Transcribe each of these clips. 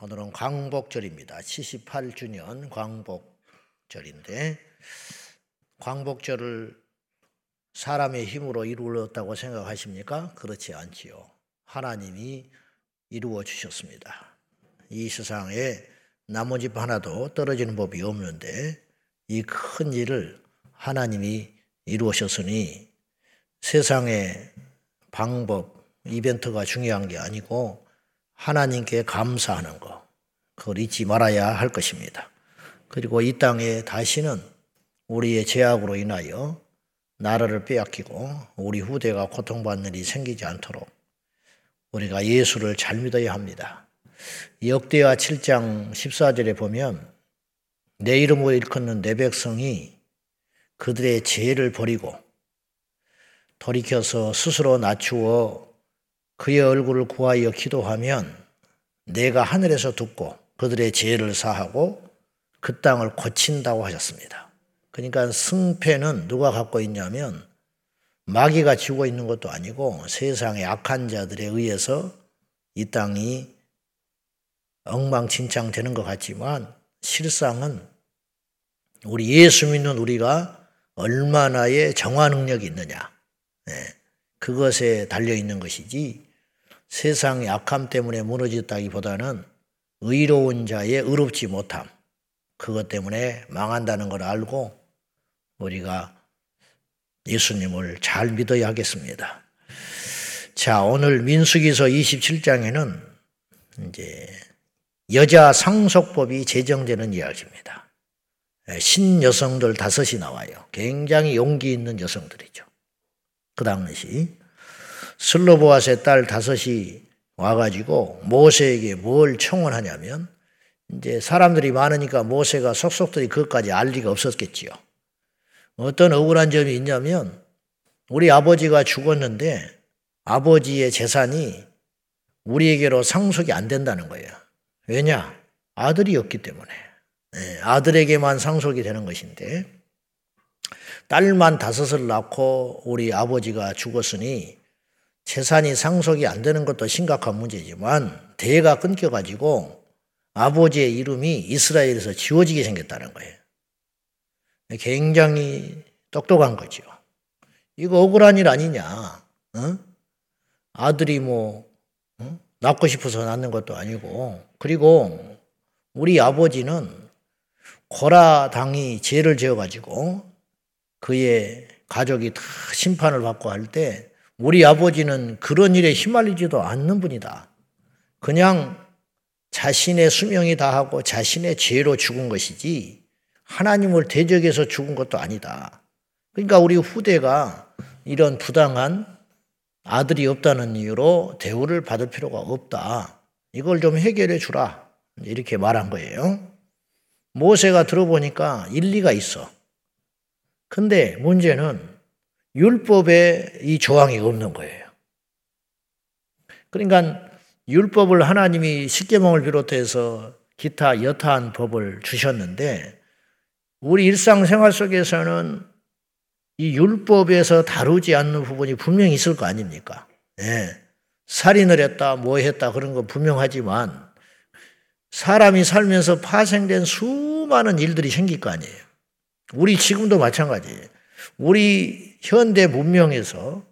오늘은 광복절입니다. 78주년 광복절인데 광복절을 사람의 힘으로 이루었다고 생각하십니까? 그렇지 않지요. 하나님이 이루어 주셨습니다. 이 세상에 나머집 하나도 떨어지는 법이 없는데 이 큰 일을 하나님이 이루으셨으니 세상의 방법, 이벤트가 중요한 게 아니고 하나님께 감사하는 것, 그걸 잊지 말아야 할 것입니다. 그리고 이 땅에 다시는 우리의 죄악으로 인하여 나라를 빼앗기고 우리 후대가 고통받는 일이 생기지 않도록 우리가 예수를 잘 믿어야 합니다. 역대하 7장 14절에 보면 내 이름으로 일컫는 내 백성이 그들의 죄를 버리고 돌이켜서 스스로 낮추어 그의 얼굴을 구하여 기도하면 내가 하늘에서 듣고 그들의 죄를 사하고 그 땅을 고친다고 하셨습니다. 그러니까 승패는 누가 갖고 있냐면 마귀가 쥐고 있는 것도 아니고 세상의 악한 자들에 의해서 이 땅이 엉망진창 되는 것 같지만 실상은 우리 예수 믿는 우리가 얼마나의 정화 능력이 있느냐. 네. 그것에 달려 있는 것이지 세상의 악함 때문에 무너졌다기보다는 의로운 자의 의롭지 못함. 그것 때문에 망한다는 걸 알고 우리가 예수님을 잘 믿어야 하겠습니다. 자, 오늘 민수기서 27장에는 이제 여자 상속법이 제정되는 이야기입니다. 신여성들 다섯이 나와요. 굉장히 용기 있는 여성들이죠. 그 당시 슬로보아스의 딸 다섯이 와가지고 모세에게 뭘 청원하냐면 이제 사람들이 많으니까 모세가 속속들이 그것까지 알 리가 없었겠지요. 어떤 억울한 점이 있냐면 우리 아버지가 죽었는데 아버지의 재산이 우리에게로 상속이 안 된다는 거예요. 왜냐? 아들이었기 때문에. 네, 아들에게만 상속이 되는 것인데 딸만 다섯을 낳고 우리 아버지가 죽었으니 재산이 상속이 안 되는 것도 심각한 문제지만 대가 끊겨가지고 아버지의 이름이 이스라엘에서 지워지게 생겼다는 거예요. 굉장히 똑똑한 거죠. 이거 억울한 일 아니냐? 어? 아들이 뭐 어? 낳고 싶어서 낳는 것도 아니고 그리고 우리 아버지는 고라 당이 죄를 지어가지고 그의 가족이 다 심판을 받고 할 때 우리 아버지는 그런 일에 휘말리지도 않는 분이다. 그냥 자신의 수명이 다하고 자신의 죄로 죽은 것이지 하나님을 대적해서 죽은 것도 아니다. 그러니까 우리 후대가 이런 부당한 아들이 없다는 이유로 대우를 받을 필요가 없다. 이걸 좀 해결해 주라. 이렇게 말한 거예요. 모세가 들어보니까 일리가 있어. 근데 문제는 율법에 이 조항이 없는 거예요. 그러니까 율법을 하나님이 십계명을 비롯해서 기타 여타한 법을 주셨는데 우리 일상생활 속에서는 이 율법에서 다루지 않는 부분이 분명히 있을 거 아닙니까? 예. 살인을 했다, 뭐 했다 그런 거 분명하지만 사람이 살면서 파생된 수많은 일들이 생길 거 아니에요. 우리 지금도 마찬가지예요. 우리 현대 문명에서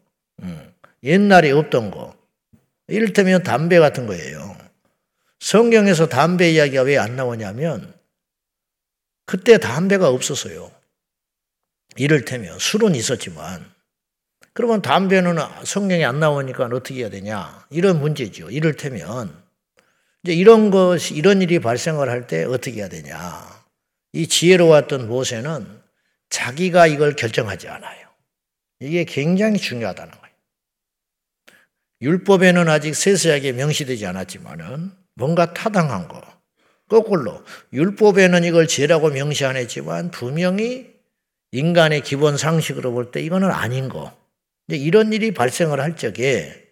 음, 옛날에 없던 거 이를테면 담배 같은 거예요. 성경에서 담배 이야기가 왜 안 나오냐면 그때 담배가 없었어요. 이를테면 술은 있었지만 그러면 담배는 성경에 안 나오니까 어떻게 해야 되냐 이런 문제죠. 이를테면 이제 이런 것이 이런 일이 발생을 할 때 어떻게 해야 되냐 이 지혜로웠던 모세는 자기가 이걸 결정하지 않아요. 이게 굉장히 중요하다는 거예요. 율법에는 아직 세세하게 명시되지 않았지만은 뭔가 타당한 거. 거꾸로 율법에는 이걸 죄라고 명시 안 했지만 분명히 인간의 기본 상식으로 볼 때 이거는 아닌 거. 이런 일이 발생을 할 적에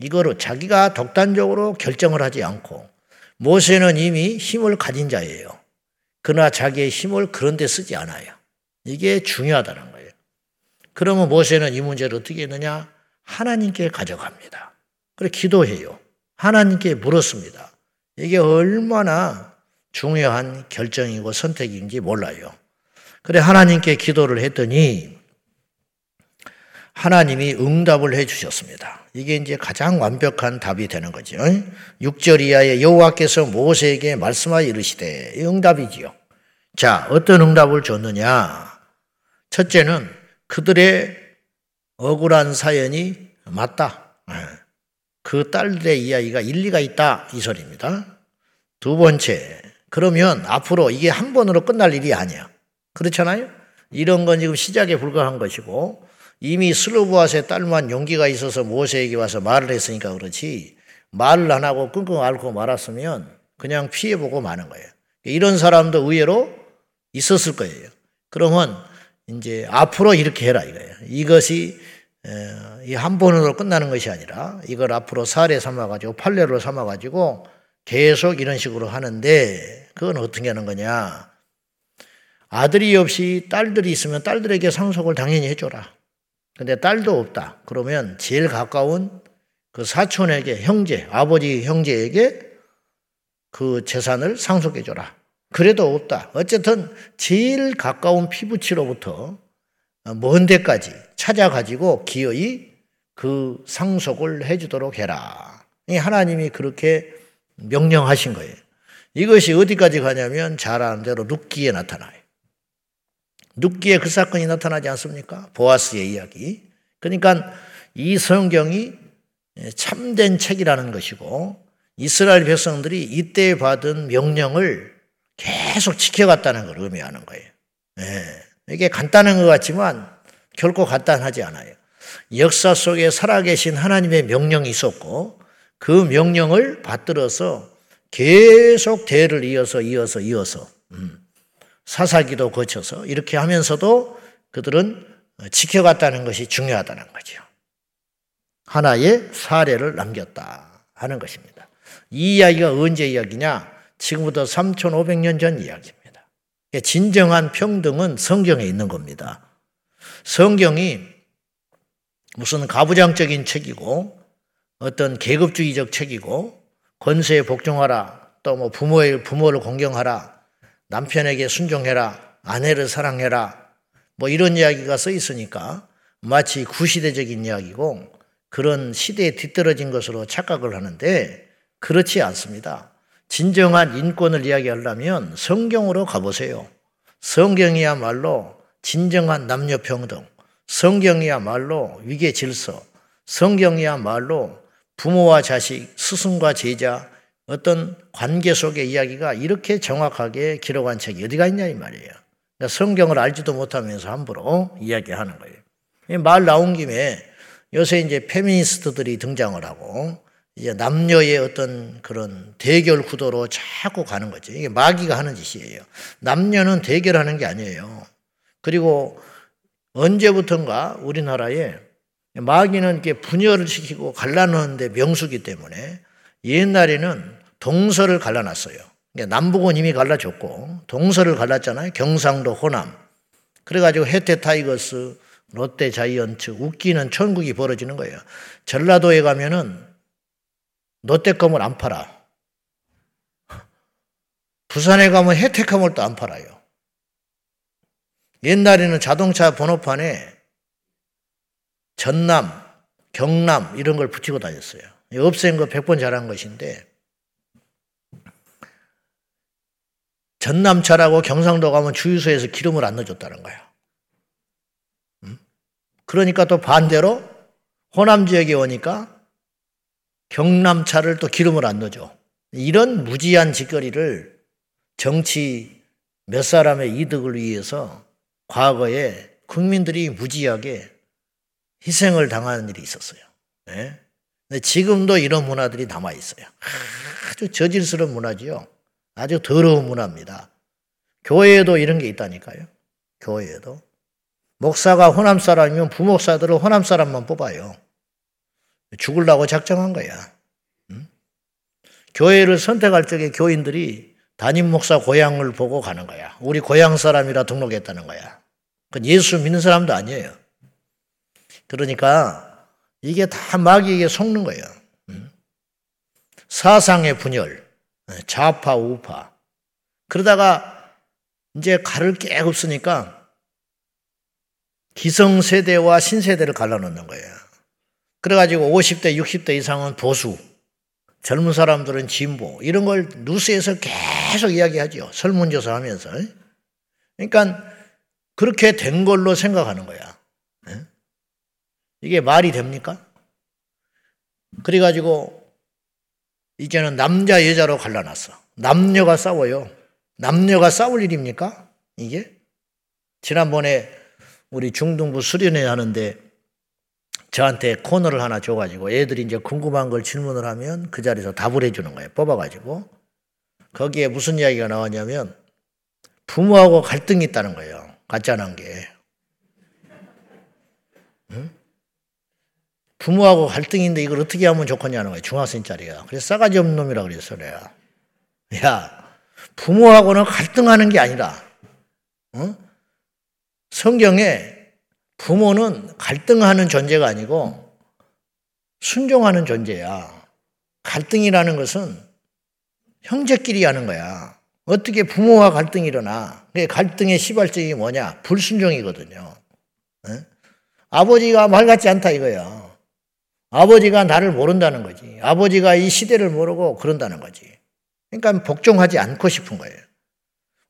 이거로 자기가 독단적으로 결정을 하지 않고 모세는 이미 힘을 가진 자예요. 그러나 자기의 힘을 그런 데 쓰지 않아요. 이게 중요하다는 거예요. 그러면 모세는 이 문제를 어떻게 했느냐? 하나님께 가져갑니다. 그래 기도해요. 하나님께 물었습니다. 이게 얼마나 중요한 결정이고 선택인지 몰라요. 그래 하나님께 기도를 했더니 하나님이 응답을 해 주셨습니다. 이게 이제 가장 완벽한 답이 되는 거죠. 6절 이하에 여호와께서 모세에게 말씀하여 이르시되 응답이지요. 자, 어떤 응답을 줬느냐? 첫째는 그들의 억울한 사연이 맞다. 그 딸들의 이야기가 일리가 있다. 이 소리입니다. 두 번째, 그러면 앞으로 이게 한 번으로 끝날 일이 아니야. 그렇잖아요? 이런 건 지금 시작에 불과한 것이고, 이미 슬로브아스의 딸만 용기가 있어서 모세에게 와서 말을 했으니까 그렇지, 말을 안 하고 끙끙 앓고 말았으면 그냥 피해보고 마는 거예요. 이런 사람도 의외로 있었을 거예요. 그러면 이제 앞으로 이렇게 해라 이거예요. 이것이 한 번으로 끝나는 것이 아니라 이걸 앞으로 사례 삼아가지고 판례로 삼아가지고 계속 이런 식으로 하는데 그건 어떻게 하는 거냐. 아들이 없이 딸들이 있으면 딸들에게 상속을 당연히 해줘라. 근데 딸도 없다. 그러면 제일 가까운 그 사촌에게 형제, 아버지 형제에게 그 재산을 상속해줘라. 그래도 없다. 어쨌든 제일 가까운 피부치로부터 먼 데까지 찾아가지고 기어이 그 상속을 해주도록 해라. 하나님이 그렇게 명령하신 거예요. 이것이 어디까지 가냐면 잘 아는 대로 룻기에 나타나요. 룻기에 그 사건이 나타나지 않습니까? 보아스의 이야기. 그러니까 이 성경이 참된 책이라는 것이고 이스라엘 백성들이 이때 받은 명령을 계속 지켜갔다는 걸 의미하는 거예요. 네. 이게 간단한 것 같지만 결코 간단하지 않아요. 역사 속에 살아계신 하나님의 명령이 있었고 그 명령을 받들어서 계속 대를 이어서 이어서 이어서 음, 사사기도 거쳐서 이렇게 하면서도 그들은 지켜갔다는 것이 중요하다는 거죠. 하나의 사례를 남겼다 하는 것입니다. 이 이야기가 언제 이야기냐? 지금부터 3,500년 전 이야기입니다. 진정한 평등은 성경에 있는 겁니다. 성경이 무슨 가부장적인 책이고 어떤 계급주의적 책이고 권세에 복종하라 또 뭐 부모의 부모를 공경하라 남편에게 순종해라 아내를 사랑해라 뭐 이런 이야기가 써 있으니까 마치 구시대적인 이야기고 그런 시대에 뒤떨어진 것으로 착각을 하는데 그렇지 않습니다. 진정한 인권을 이야기하려면 성경으로 가보세요. 성경이야말로 진정한 남녀 평등, 성경이야말로 위계 질서, 성경이야말로 부모와 자식, 스승과 제자, 어떤 관계 속의 이야기가 이렇게 정확하게 기록한 책이 어디가 있냐 이 말이에요. 그러니까 성경을 알지도 못하면서 함부로 이야기하는 거예요. 말 나온 김에 요새 이제 페미니스트들이 등장을 하고 이제 남녀의 어떤 그런 대결 구도로 자꾸 가는 거죠. 이게 마귀가 하는 짓이에요. 남녀는 대결하는 게 아니에요. 그리고 언제부턴가 우리나라에 마귀는 이렇게 분열을 시키고 갈라놓는데 명수기 때문에 옛날에는 동서를 갈라놨어요. 남북은 이미 갈라졌고 동서를 갈랐잖아요. 경상도 호남. 그래가지고 해태 타이거스, 롯데 자이언츠, 웃기는 촌극이 벌어지는 거예요. 전라도에 가면은 롯데껌을 안 팔아. 부산에 가면 해태껌을 또 안 팔아요. 옛날에는 자동차 번호판에 전남, 경남 이런 걸 붙이고 다녔어요. 없앤 거 100번 잘한 것인데 전남차라고 경상도 가면 주유소에서 기름을 안 넣어줬다는 거야. 그러니까 또 반대로 호남 지역에 오니까 경남차를 또 기름을 안 넣어줘. 이런 무지한 짓거리를 정치 몇 사람의 이득을 위해서 과거에 국민들이 무지하게 희생을 당하는 일이 있었어요. 네? 근데 지금도 이런 문화들이 남아 있어요. 아주 저질스러운 문화지요. 아주 더러운 문화입니다. 교회에도 이런 게 있다니까요. 교회에도. 목사가 호남 사람이면 부목사들은 호남 사람만 뽑아요. 죽을라고 작정한 거야. 응? 교회를 선택할 적에 교인들이 담임 목사 고향을 보고 가는 거야. 우리 고향 사람이라 등록했다는 거야. 그건 예수 믿는 사람도 아니에요. 그러니까 이게 다 마귀에게 속는 거예요. 응? 사상의 분열, 예, 좌파, 우파. 그러다가 이제 가를 게 없으니까 기성세대와 신세대를 갈라놓는 거예요. 그래가지고 50대, 60대 이상은 보수, 젊은 사람들은 진보, 이런 걸 뉴스에서 계속 이야기하죠. 설문조사 하면서. 그러니까 그렇게 된 걸로 생각하는 거야. 예? 이게 말이 됩니까? 그래가지고 이제는 남자, 여자로 갈라놨어. 남녀가 싸워요. 남녀가 싸울 일입니까? 이게? 지난번에 우리 중등부 수련회 하는데 저한테 코너를 하나 줘가지고 애들이 이제 궁금한 걸 질문을 하면 그 자리에서 답을 해주는 거예요. 뽑아가지고. 거기에 무슨 이야기가 나왔냐면 부모하고 갈등이 있다는 거예요. 가짜난 게. 응? 부모하고 갈등인데 이걸 어떻게 하면 좋겠냐는 거예요. 중학생짜리가. 그래서 싸가지 없는 놈이라 그랬어, 내가. 야, 부모하고는 갈등하는 게 아니라, 어? 성경에 부모는 갈등하는 존재가 아니고 순종하는 존재야. 갈등이라는 것은 형제끼리 하는 거야. 어떻게 부모와 갈등이 일어나? 갈등의 시발점이 뭐냐? 불순종이거든요. 네? 아버지가 말 같지 않다 이거야. 아버지가 나를 모른다는 거지. 아버지가 이 시대를 모르고 그런다는 거지. 그러니까 복종하지 않고 싶은 거예요.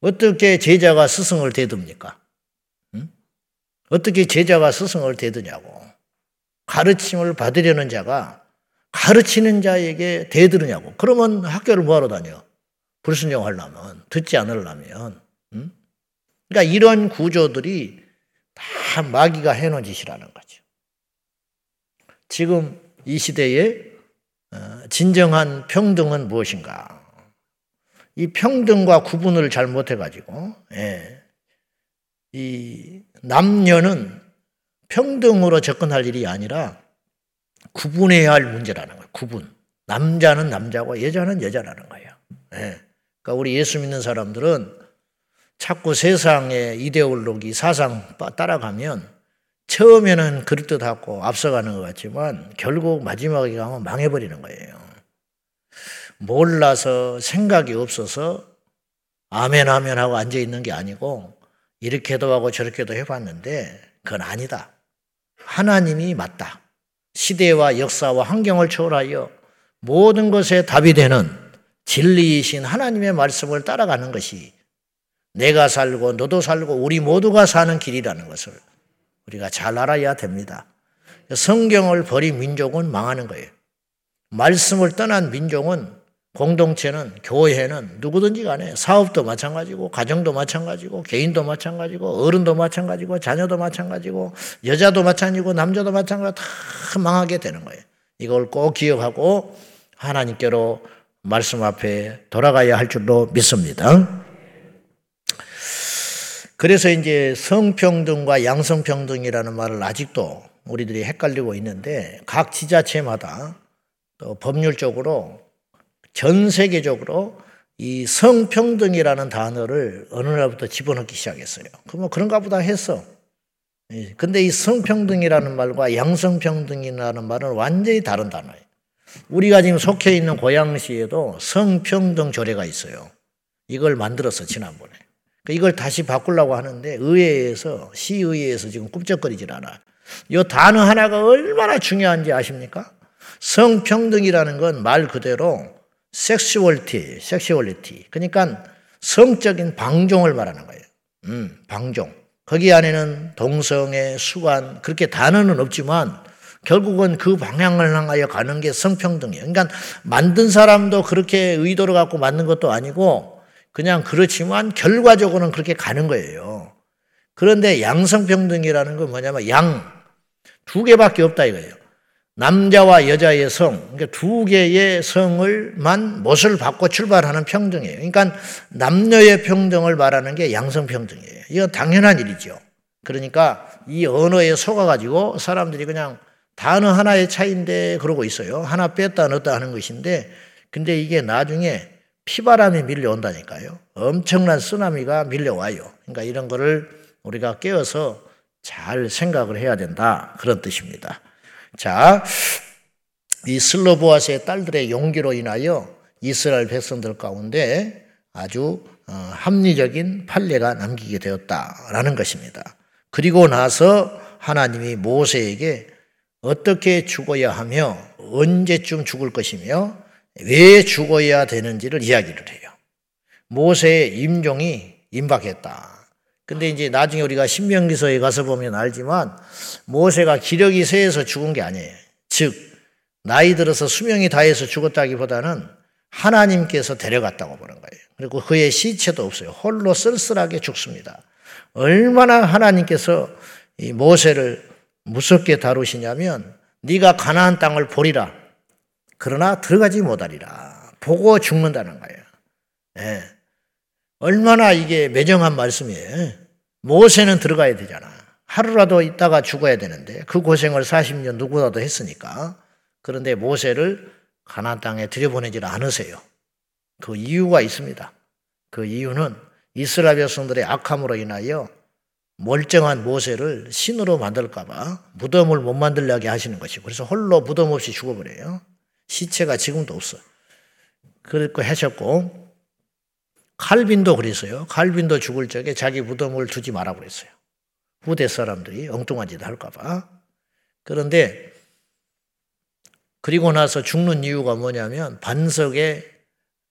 어떻게 제자가 스승을 대듭니까? 응? 어떻게 제자가 스승을 대드냐고. 가르침을 받으려는 자가 가르치는 자에게 대들으냐고. 그러면 학교를 뭐하러 다녀? 불순종하려면, 듣지 않으려면. 응? 그러니까 이런 구조들이 다 마귀가 해놓은 짓이라는 거죠. 지금 이 시대에 어, 진정한 평등은 무엇인가? 이 평등과 구분을 잘 못해가지고, 예. 이 남녀는 평등으로 접근할 일이 아니라 구분해야 할 문제라는 거예요. 구분. 남자는 남자고 여자는 여자라는 거예요. 예. 그러니까 우리 예수 믿는 사람들은 자꾸 세상의 이데올로기, 사상 따라가면 처음에는 그릇듯 하고 앞서가는 것 같지만 결국 마지막에 가면 망해버리는 거예요. 몰라서 생각이 없어서 아멘 아멘 하고 앉아 있는 게 아니고 이렇게도 하고 저렇게도 해봤는데 그건 아니다. 하나님이 맞다. 시대와 역사와 환경을 초월하여 모든 것에 답이 되는 진리이신 하나님의 말씀을 따라가는 것이 내가 살고 너도 살고 우리 모두가 사는 길이라는 것을 우리가 잘 알아야 됩니다. 성경을 버린 민족은 망하는 거예요. 말씀을 떠난 민족은 공동체는 교회는 누구든지 간에 사업도 마찬가지고 가정도 마찬가지고 개인도 마찬가지고 어른도 마찬가지고 자녀도 마찬가지고 여자도 마찬가지고 남자도 마찬가지고 다 망하게 되는 거예요. 이걸 꼭 기억하고 하나님께로 말씀 앞에 돌아가야 할 줄로 믿습니다. 그래서 이제 성평등과 양성평등이라는 말을 아직도 우리들이 헷갈리고 있는데 각 지자체마다 또 법률적으로 전 세계적으로 이 성평등이라는 단어를 어느 날부터 집어넣기 시작했어요. 그러면 그런가 보다 했어. 예, 근데 이 성평등이라는 말과 양성평등이라는 말은 완전히 다른 단어예요. 우리가 지금 속해 있는 고양시에도 성평등 조례가 있어요. 이걸 만들었어, 지난번에. 그러니까 이걸 다시 바꾸려고 하는데 의회에서, 시의회에서 지금 꿈쩍거리질 않아. 이 단어 하나가 얼마나 중요한지 아십니까? 성평등이라는 건 말 그대로 섹슈얼티, 섹슈얼리티. 그러니까 성적인 방종을 말하는 거예요. 음, 방종. 거기 안에는 동성애, 수관, 그렇게 단어는 없지만 결국은 그 방향을 향하여 가는 게 성평등이에요. 그러니까 만든 사람도 그렇게 의도를 갖고 만든 것도 아니고 그냥 그렇지만 결과적으로는 그렇게 가는 거예요. 그런데 양성평등이라는 건 뭐냐면 양, 두 개밖에 없다 이거예요. 남자와 여자의 성, 그러니까 두 개의 성을만 못을 받고 출발하는 평등이에요. 그러니까 남녀의 평등을 말하는 게 양성 평등이에요. 이건 당연한 일이죠. 그러니까 이 언어에 속아가지고 사람들이 그냥 단어 하나의 차이인데 그러고 있어요. 하나 뺐다 넣었다 하는 것인데, 근데 이게 나중에 피바람이 밀려온다니까요. 엄청난 쓰나미가 밀려와요. 그러니까 이런 거를 우리가 깨어서 잘 생각을 해야 된다. 그런 뜻입니다. 자, 이 슬로보아스의 딸들의 용기로 인하여 이스라엘 백성들 가운데 아주 어, 합리적인 판례가 남기게 되었다라는 것입니다. 그리고 나서 하나님이 모세에게 어떻게 죽어야 하며 언제쯤 죽을 것이며 왜 죽어야 되는지를 이야기를 해요. 모세의 임종이 임박했다. 근데 이제 나중에 우리가 신명기서에 가서 보면 알지만 모세가 기력이 세해서 죽은 게 아니에요. 즉 나이 들어서 수명이 다해서 죽었다기보다는 하나님께서 데려갔다고 보는 거예요. 그리고 그의 시체도 없어요. 홀로 쓸쓸하게 죽습니다. 얼마나 하나님께서 이 모세를 무섭게 다루시냐면 네가 가나안 땅을 보리라. 그러나 들어가지 못하리라. 보고 죽는다는 거예요. 네. 얼마나 이게 매정한 말씀이에요. 모세는 들어가야 되잖아. 하루라도 있다가 죽어야 되는데 그 고생을 40년 누구라도 했으니까. 그런데 모세를 가나안 땅에 들여보내질 않으세요. 그 이유가 있습니다. 그 이유는 이스라엘 백성들의 악함으로 인하여 멀쩡한 모세를 신으로 만들까봐 무덤을 못 만들려게 하시는 것이고 그래서 홀로 무덤 없이 죽어버려요. 시체가 지금도 없어. 그렇게 하셨고 칼빈도 그랬어요. 칼빈도 죽을 적에 자기 무덤을 두지 말아 그랬어요. 후대 사람들이 엉뚱한 짓 할까봐. 그런데 그리고 나서 죽는 이유가 뭐냐면 반석에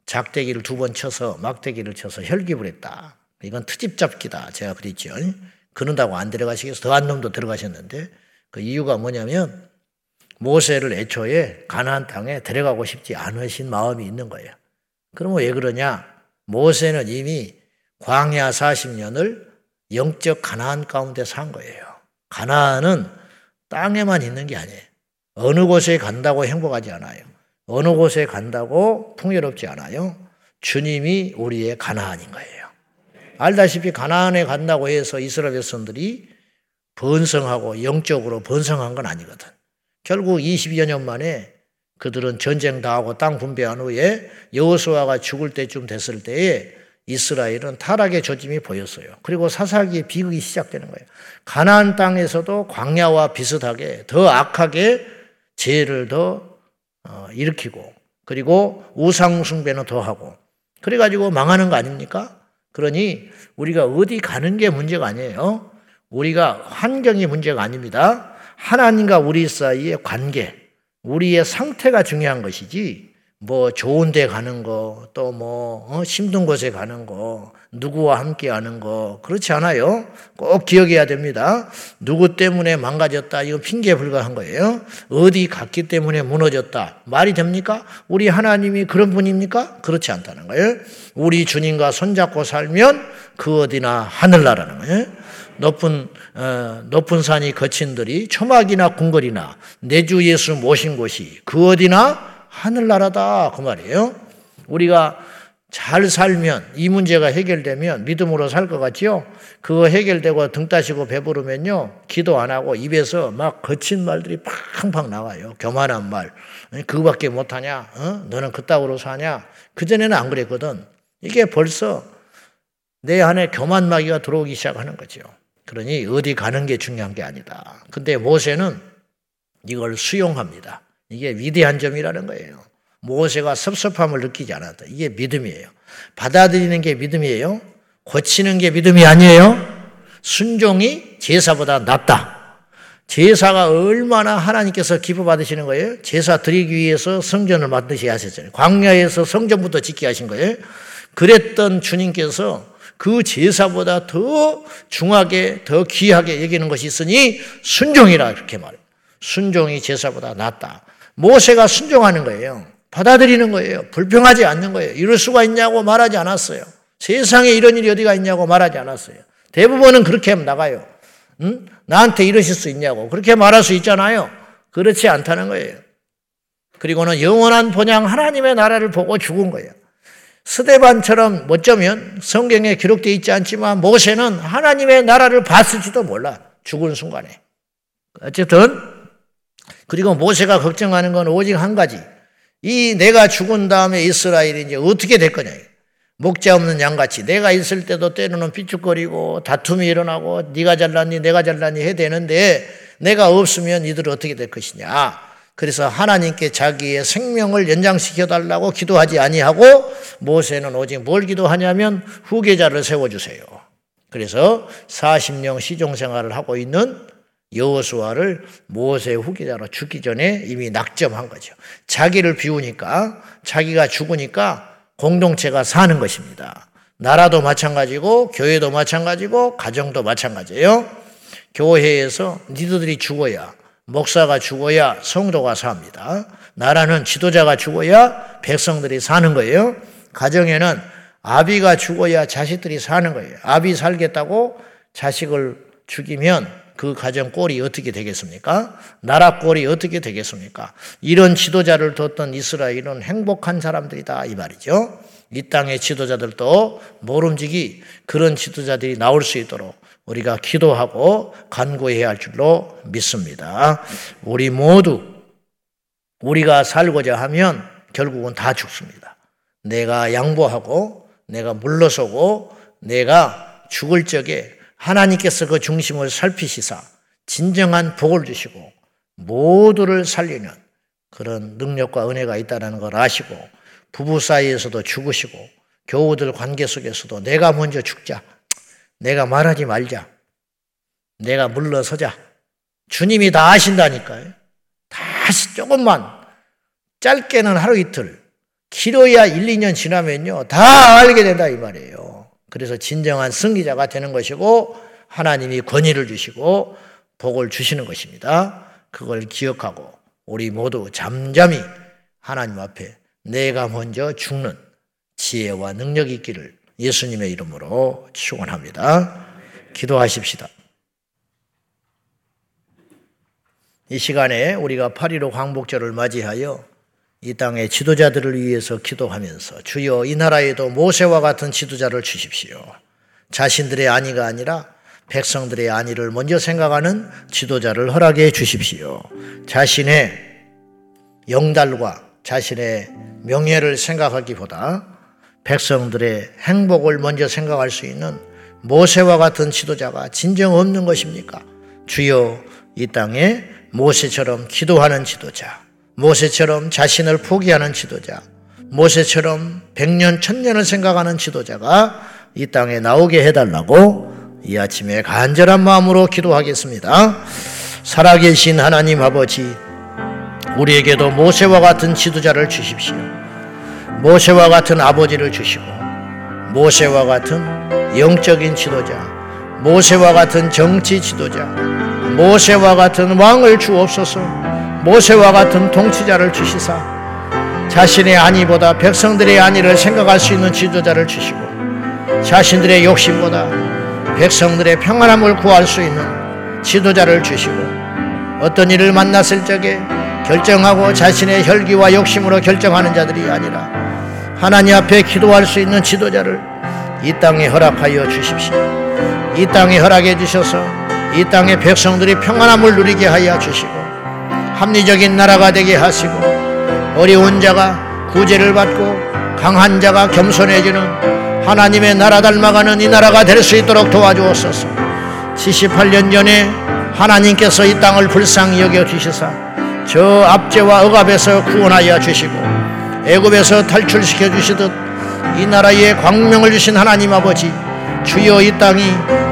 작대기를 두 번 쳐서 막대기를 쳐서 혈기를 했다. 이건 트집 잡기다. 제가 그랬죠. 그런다고 안 들어가시겠어. 더한 놈도 들어가셨는데 그 이유가 뭐냐면 모세를 애초에 가나안 땅에 데려가고 싶지 않으신 마음이 있는 거예요. 그러면 왜 그러냐? 모세는 이미 광야 40년을 영적 가나안 가운데 산 거예요. 가나안은 땅에만 있는 게 아니에요. 어느 곳에 간다고 행복하지 않아요. 어느 곳에 간다고 풍요롭지 않아요. 주님이 우리의 가나안인 거예요. 알다시피 가나안에 간다고 해서 이스라엘 백성들이 번성하고 영적으로 번성한 건 아니거든. 결국 22여 년 만에 그들은 전쟁 다 하고 땅 분배한 후에 여호수아가 죽을 때쯤 됐을 때에 이스라엘은 타락의 조짐이 보였어요. 그리고 사사기의 비극이 시작되는 거예요. 가나안 땅에서도 광야와 비슷하게 더 악하게 죄를 더 어, 일으키고 그리고 우상 숭배는 더 하고 그래 가지고 망하는 거 아닙니까? 그러니 우리가 어디 가는 게 문제가 아니에요. 우리가 환경이 문제가 아닙니다. 하나님과 우리 사이의 관계, 우리의 상태가 중요한 것이지 뭐 좋은 데 가는 거, 또뭐 어, 힘든 곳에 가는 거, 누구와 함께 하는 거 그렇지 않아요. 꼭 기억해야 됩니다. 누구 때문에 망가졌다. 이건 핑계 불가한 거예요. 어디 갔기 때문에 무너졌다. 말이 됩니까? 우리 하나님이 그런 분입니까? 그렇지 않다는 거예요. 우리 주님과 손잡고 살면 그 어디나 하늘나라는 거예요. 높은 어, 높은 산이 거친들이 초막이나 궁궐이나 내 주 예수 모신 곳이 그 어디나 하늘나라다 그 말이에요. 우리가 잘 살면 이 문제가 해결되면 믿음으로 살 것 같지요? 그거 해결되고 등 따시고 배부르면요 기도 안 하고 입에서 막 거친 말들이 팡팡 나와요. 교만한 말. 그거밖에 못하냐? 어? 너는 그따구로 사냐? 그 전에는 안 그랬거든. 이게 벌써 내 안에 교만마귀가 들어오기 시작하는 거죠. 그러니 어디 가는 게 중요한 게 아니다. 근데 모세는 이걸 수용합니다. 이게 위대한 점이라는 거예요. 모세가 섭섭함을 느끼지 않았다. 이게 믿음이에요. 받아들이는 게 믿음이에요. 고치는 게 믿음이 아니에요. 순종이 제사보다 낫다. 제사가 얼마나 하나님께서 기뻐 받으시는 거예요? 제사 드리기 위해서 성전을 만드셔야 하셨잖아요. 광야에서 성전부터 짓게 하신 거예요. 그랬던 주님께서 그 제사보다 더 중하게, 더 귀하게 여기는 것이 있으니 순종이라 이렇게 말해요. 순종이 제사보다 낫다. 모세가 순종하는 거예요. 받아들이는 거예요. 불평하지 않는 거예요. 이럴 수가 있냐고 말하지 않았어요. 세상에 이런 일이 어디가 있냐고 말하지 않았어요. 대부분은 그렇게 하면 나가요. 응? 나한테 이러실 수 있냐고. 그렇게 말할 수 있잖아요. 그렇지 않다는 거예요. 그리고는 영원한 본향 하나님의 나라를 보고 죽은 거예요. 스데반처럼 어쩌면 성경에 기록되어 있지 않지만 모세는 하나님의 나라를 봤을지도 몰라. 죽은 순간에. 어쨌든 그리고 모세가 걱정하는 건 오직 한 가지. 이 내가 죽은 다음에 이스라엘이 이제 어떻게 될 거냐. 목자 없는 양같이 내가 있을 때도 때로는 삐죽거리고 다툼이 일어나고 네가 잘났니 내가 잘났니 해야 되는데 내가 없으면 이들 어떻게 될 것이냐. 그래서 하나님께 자기의 생명을 연장시켜 달라고 기도하지 아니하고 모세는 오직 뭘 기도하냐면 후계자를 세워 주세요. 그래서 40년 시종 생활을 하고 있는 여호수아를 모세 후계자로 죽기 전에 이미 낙점한 거죠. 자기를 비우니까 자기가 죽으니까 공동체가 사는 것입니다. 나라도 마찬가지고 교회도 마찬가지고 가정도 마찬가지예요. 교회에서 니들이 죽어야 목사가 죽어야 성도가 삽니다. 나라는 지도자가 죽어야 백성들이 사는 거예요. 가정에는 아비가 죽어야 자식들이 사는 거예요. 아비 살겠다고 자식을 죽이면 그 가정 꼴이 어떻게 되겠습니까? 나라 꼴이 어떻게 되겠습니까? 이런 지도자를 뒀던 이스라엘은 행복한 사람들이다 이 말이죠. 이 땅의 지도자들도 모름지기 그런 지도자들이 나올 수 있도록 우리가 기도하고 간구해야 할 줄로 믿습니다. 우리 모두 우리가 살고자 하면 결국은 다 죽습니다. 내가 양보하고 내가 물러서고 내가 죽을 적에 하나님께서 그 중심을 살피시사 진정한 복을 주시고 모두를 살리는 그런 능력과 은혜가 있다는 걸 아시고 부부 사이에서도 죽으시고 교우들 관계 속에서도 내가 먼저 죽자. 내가 말하지 말자. 내가 물러서자. 주님이 다 아신다니까요. 다시 조금만 짧게는 하루 이틀 길어야 1, 2년 지나면요. 다 알게 된다 이 말이에요. 그래서 진정한 승리자가 되는 것이고 하나님이 권위를 주시고 복을 주시는 것입니다. 그걸 기억하고 우리 모두 잠잠히 하나님 앞에 내가 먼저 죽는 지혜와 능력이 있기를 예수님의 이름으로 축원합니다. 기도하십시다. 이 시간에 우리가 8.15 광복절을 맞이하여 이 땅의 지도자들을 위해서 기도하면서 주여 이 나라에도 모세와 같은 지도자를 주십시오. 자신들의 안위가 아니라 백성들의 안위를 먼저 생각하는 지도자를 허락해 주십시오. 자신의 영달과 자신의 명예를 생각하기보다 백성들의 행복을 먼저 생각할 수 있는 모세와 같은 지도자가 진정 없는 것입니까? 주여 이 땅에 모세처럼 기도하는 지도자, 모세처럼 자신을 포기하는 지도자, 모세처럼 백년 천년을 생각하는 지도자가 이 땅에 나오게 해달라고 이 아침에 간절한 마음으로 기도하겠습니다. 살아계신 하나님 아버지, 우리에게도 모세와 같은 지도자를 주십시오. 모세와 같은 아버지를 주시고, 모세와 같은 영적인 지도자, 모세와 같은 정치 지도자, 모세와 같은 왕을 주옵소서, 모세와 같은 통치자를 주시사, 자신의 안위보다 백성들의 안위를 생각할 수 있는 지도자를 주시고, 자신들의 욕심보다 백성들의 평안함을 구할 수 있는 지도자를 주시고, 어떤 일을 만났을 적에 결정하고 자신의 혈기와 욕심으로 결정하는 자들이 아니라 하나님 앞에 기도할 수 있는 지도자를 이 땅에 허락하여 주십시오. 이 땅에 허락해 주셔서 이 땅의 백성들이 평안함을 누리게 하여 주시고 합리적인 나라가 되게 하시고 어려운 자가 구제를 받고 강한 자가 겸손해지는 하나님의 나라 닮아가는 이 나라가 될 수 있도록 도와주옵소서. 78년 전에 하나님께서 이 땅을 불쌍히 여겨 주시사 저 압제와 억압에서 구원하여 주시고 애굽에서 탈출시켜 주시듯 이 나라에 광명을 주신 하나님 아버지 주여 이 땅이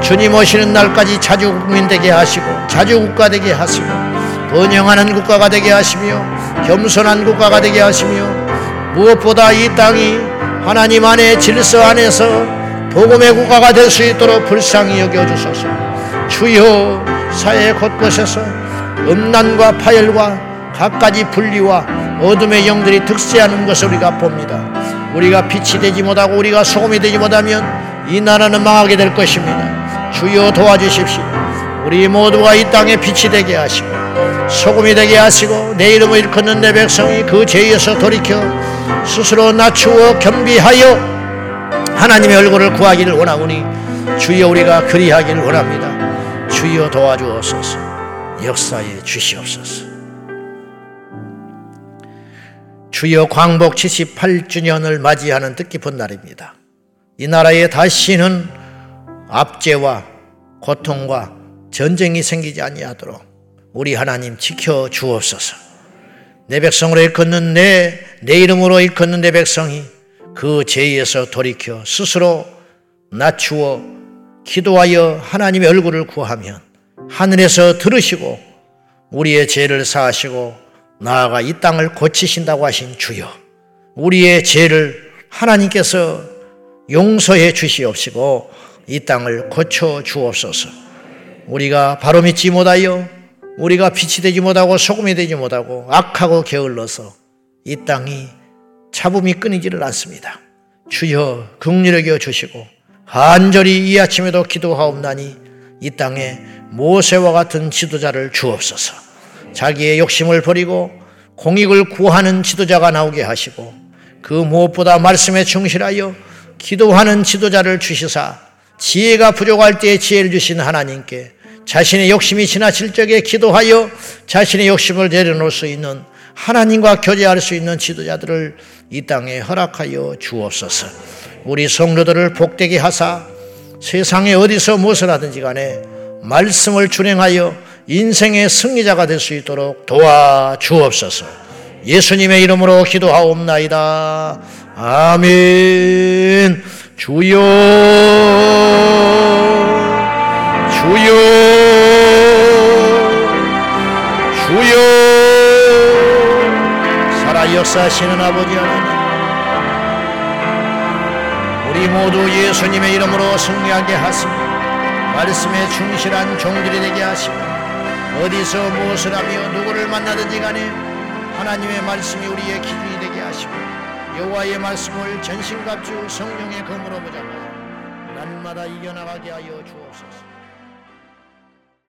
주님 오시는 날까지 자주 국민 되게 하시고 자주 국가 되게 하시고 번영하는 국가가 되게 하시며 겸손한 국가가 되게 하시며 무엇보다 이 땅이 하나님 안의 질서 안에서 복음의 국가가 될 수 있도록 불쌍히 여겨 주소서. 주여 사회 곳곳에서 음란과 파열과 갖가지 분리와 어둠의 영들이 득세하는 것을 우리가 봅니다. 우리가 빛이 되지 못하고 우리가 소금이 되지 못하면 이 나라는 망하게 될 것입니다. 주여 도와주십시오. 우리 모두가 이 땅에 빛이 되게 하시고 소금이 되게 하시고 내 이름을 일컫는 내 백성이 그 죄에서 돌이켜 스스로 낮추어 겸비하여 하나님의 얼굴을 구하기를 원하오니 주여 우리가 그리하기를 원합니다. 주여 도와주옵소서. 역사에 주시옵소서. 주여 광복 78주년을 맞이하는 뜻깊은 날입니다. 이 나라에 다시는 압제와 고통과 전쟁이 생기지 아니하도록 우리 하나님 지켜 주옵소서. 내 백성으로 일컫는 내, 내 이름으로 일컫는 내 백성이 그 죄에서 돌이켜 스스로 낮추어 기도하여 하나님의 얼굴을 구하면 하늘에서 들으시고 우리의 죄를 사하시고 나아가 이 땅을 고치신다고 하신 주여 우리의 죄를 하나님께서 용서해 주시옵시고 이 땅을 고쳐 주옵소서. 우리가 바로 믿지 못하여 우리가 빛이 되지 못하고 소금이 되지 못하고 악하고 게을러서 이 땅이 차붐이 끊이지를 않습니다. 주여 긍휼히 여 주시고 간절히 이 아침에도 기도하옵나니 이 땅에 모세와 같은 지도자를 주옵소서. 자기의 욕심을 버리고 공익을 구하는 지도자가 나오게 하시고 그 무엇보다 말씀에 충실하여 기도하는 지도자를 주시사 지혜가 부족할 때에 지혜를 주신 하나님께 자신의 욕심이 지나칠 적에 기도하여 자신의 욕심을 내려놓을 수 있는 하나님과 교제할 수 있는 지도자들을 이 땅에 허락하여 주옵소서. 우리 성도들을 복되게 하사 세상에 어디서 무엇을 하든지 간에 말씀을 준행하여 인생의 승리자가 될 수 있도록 도와 주옵소서. 예수님의 이름으로 기도하옵나이다. 아멘. 주여, 주여, 주여, 살아 역사하시는 아버지 하나님. 우리 모두 예수님의 이름으로 승리하게 하시고, 말씀에 충실한 종들이 되게 하시고, 어디서 무엇을 하며 누구를 만나든지 간에 하나님의 말씀이 우리의 기준이 되게 하시고 여호와의 말씀을 전신갑주 성령의 검으로 보자마자 날마다 이겨나가게 하여 주옵소서.